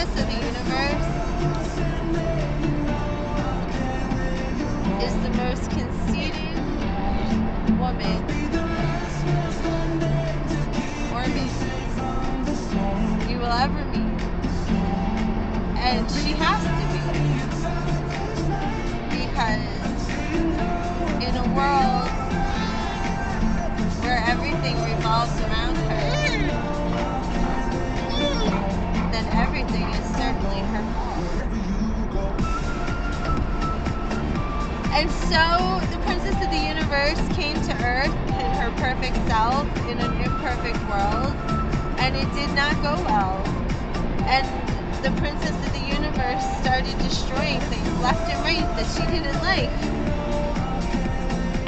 princess of the universe is the most conceited woman or man you will ever meet. And she has to be. Because in a world where everything revolves around her, is certainly her fault. And so the Princess of the Universe came to Earth in her perfect self in an imperfect world, and it did not go well. And the Princess of the Universe started destroying things left and right that she didn't like.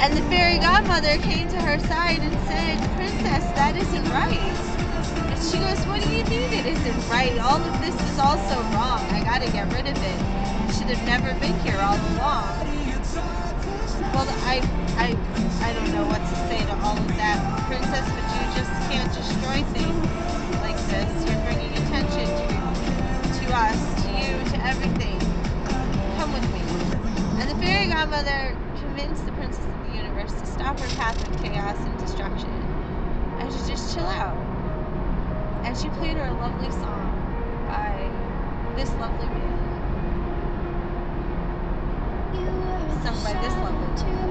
And the fairy godmother came to her side and said, Princess, that isn't right. She goes, What do you mean it isn't right? All of this is also wrong. I gotta get rid of it. Should have never been here all along. Well, I, I, I don't know what to say to all of that, Princess, but you just can't destroy things like this. You're bringing attention to, to us, to you, to everything. Come with me. And the fairy godmother convinced the Princess of the Universe to stop her path of chaos and destruction and to just chill out. And she played her a lovely song by this lovely man. Sung by this lovely man.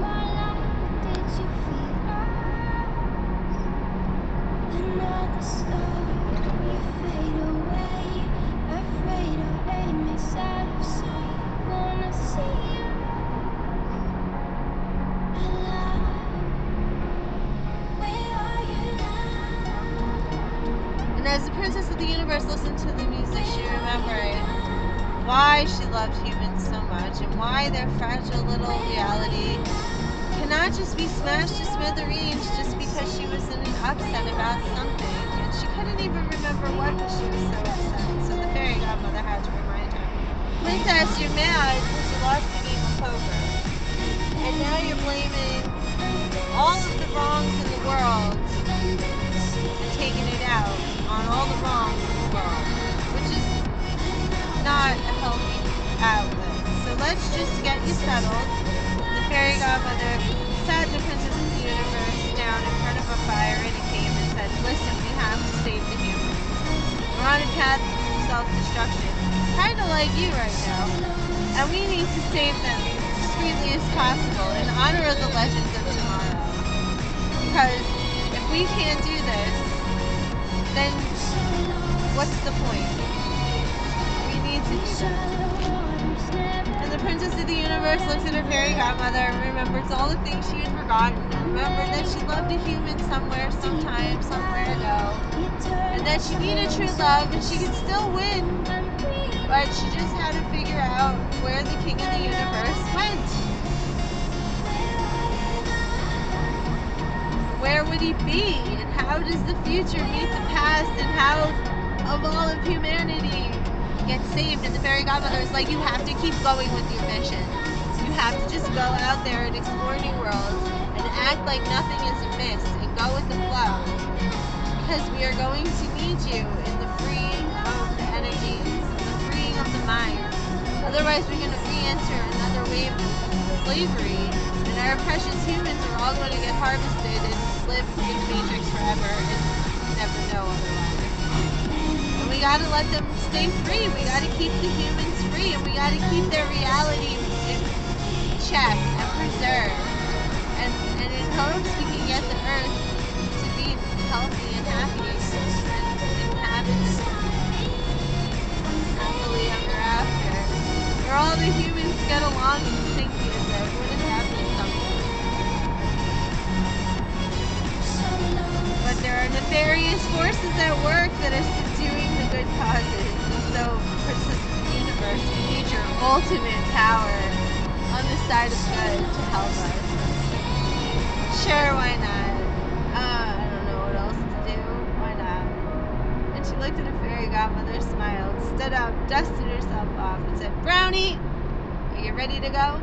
As the Princess of the Universe listened to the music, she remembered why she loved humans so much and why their fragile little reality cannot just be smashed to smithereens just because she was in an upset about something. And she couldn't even remember what, but she was so upset. So the fairy godmother had to remind her, Princess, you're mad because you lost the game of poker. And now you're blaming all of the wrongs in the world all the the world, which is not a healthy outlet. So let's just get you settled. The fairy godmother sat the princess of the universe down in front of a fire in a cave and said, Listen, we have to save the humans. We're on a path to self-destruction, kind of like you right now. And we need to save them as discreetly as possible in honor of the legends of tomorrow. Because if we can't do this, what's the point? We need to do that. And the Princess of the Universe looks at her fairy godmother and remembers all the things she had forgotten. And remembered that she loved a human somewhere, sometime, somewhere ago. And that she needed true love and she could still win. But she just had to figure out where the King of the Universe went. Where would he be? And how does the future meet the past? And how, of all of humanity, get saved? And the fairy godmother is like, you have to keep going with your mission. You have to just go out there and explore new worlds and act like nothing is amiss and go with the flow. Because we are going to need you in the freeing of the energies, the freeing of the mind. Otherwise, we're going to re-enter another wave of slavery, and our precious humans are all going to get harvested and live in the matrix forever and never know gotta let them stay free. We gotta keep the humans free, and we gotta keep their reality in check and preserved. And and in hopes we can get the Earth to be healthy and happy and inhabited happily ever after. Where all the humans get along and sing music. Wouldn't that be something? But there are nefarious forces at work that are subduing good causes. So, Princess of the Universe, your ultimate power on the side of good to help us. Sure, why not? Uh, I don't know what else to do. Why not? And she looked at her fairy godmother, smiled, stood up, dusted herself off, and said, Brownie, are you ready to go?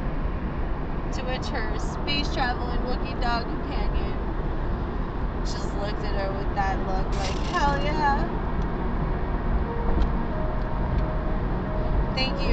To which her space traveling Wookiee dog companion just looked at her with that look like, hell yeah. Thank you.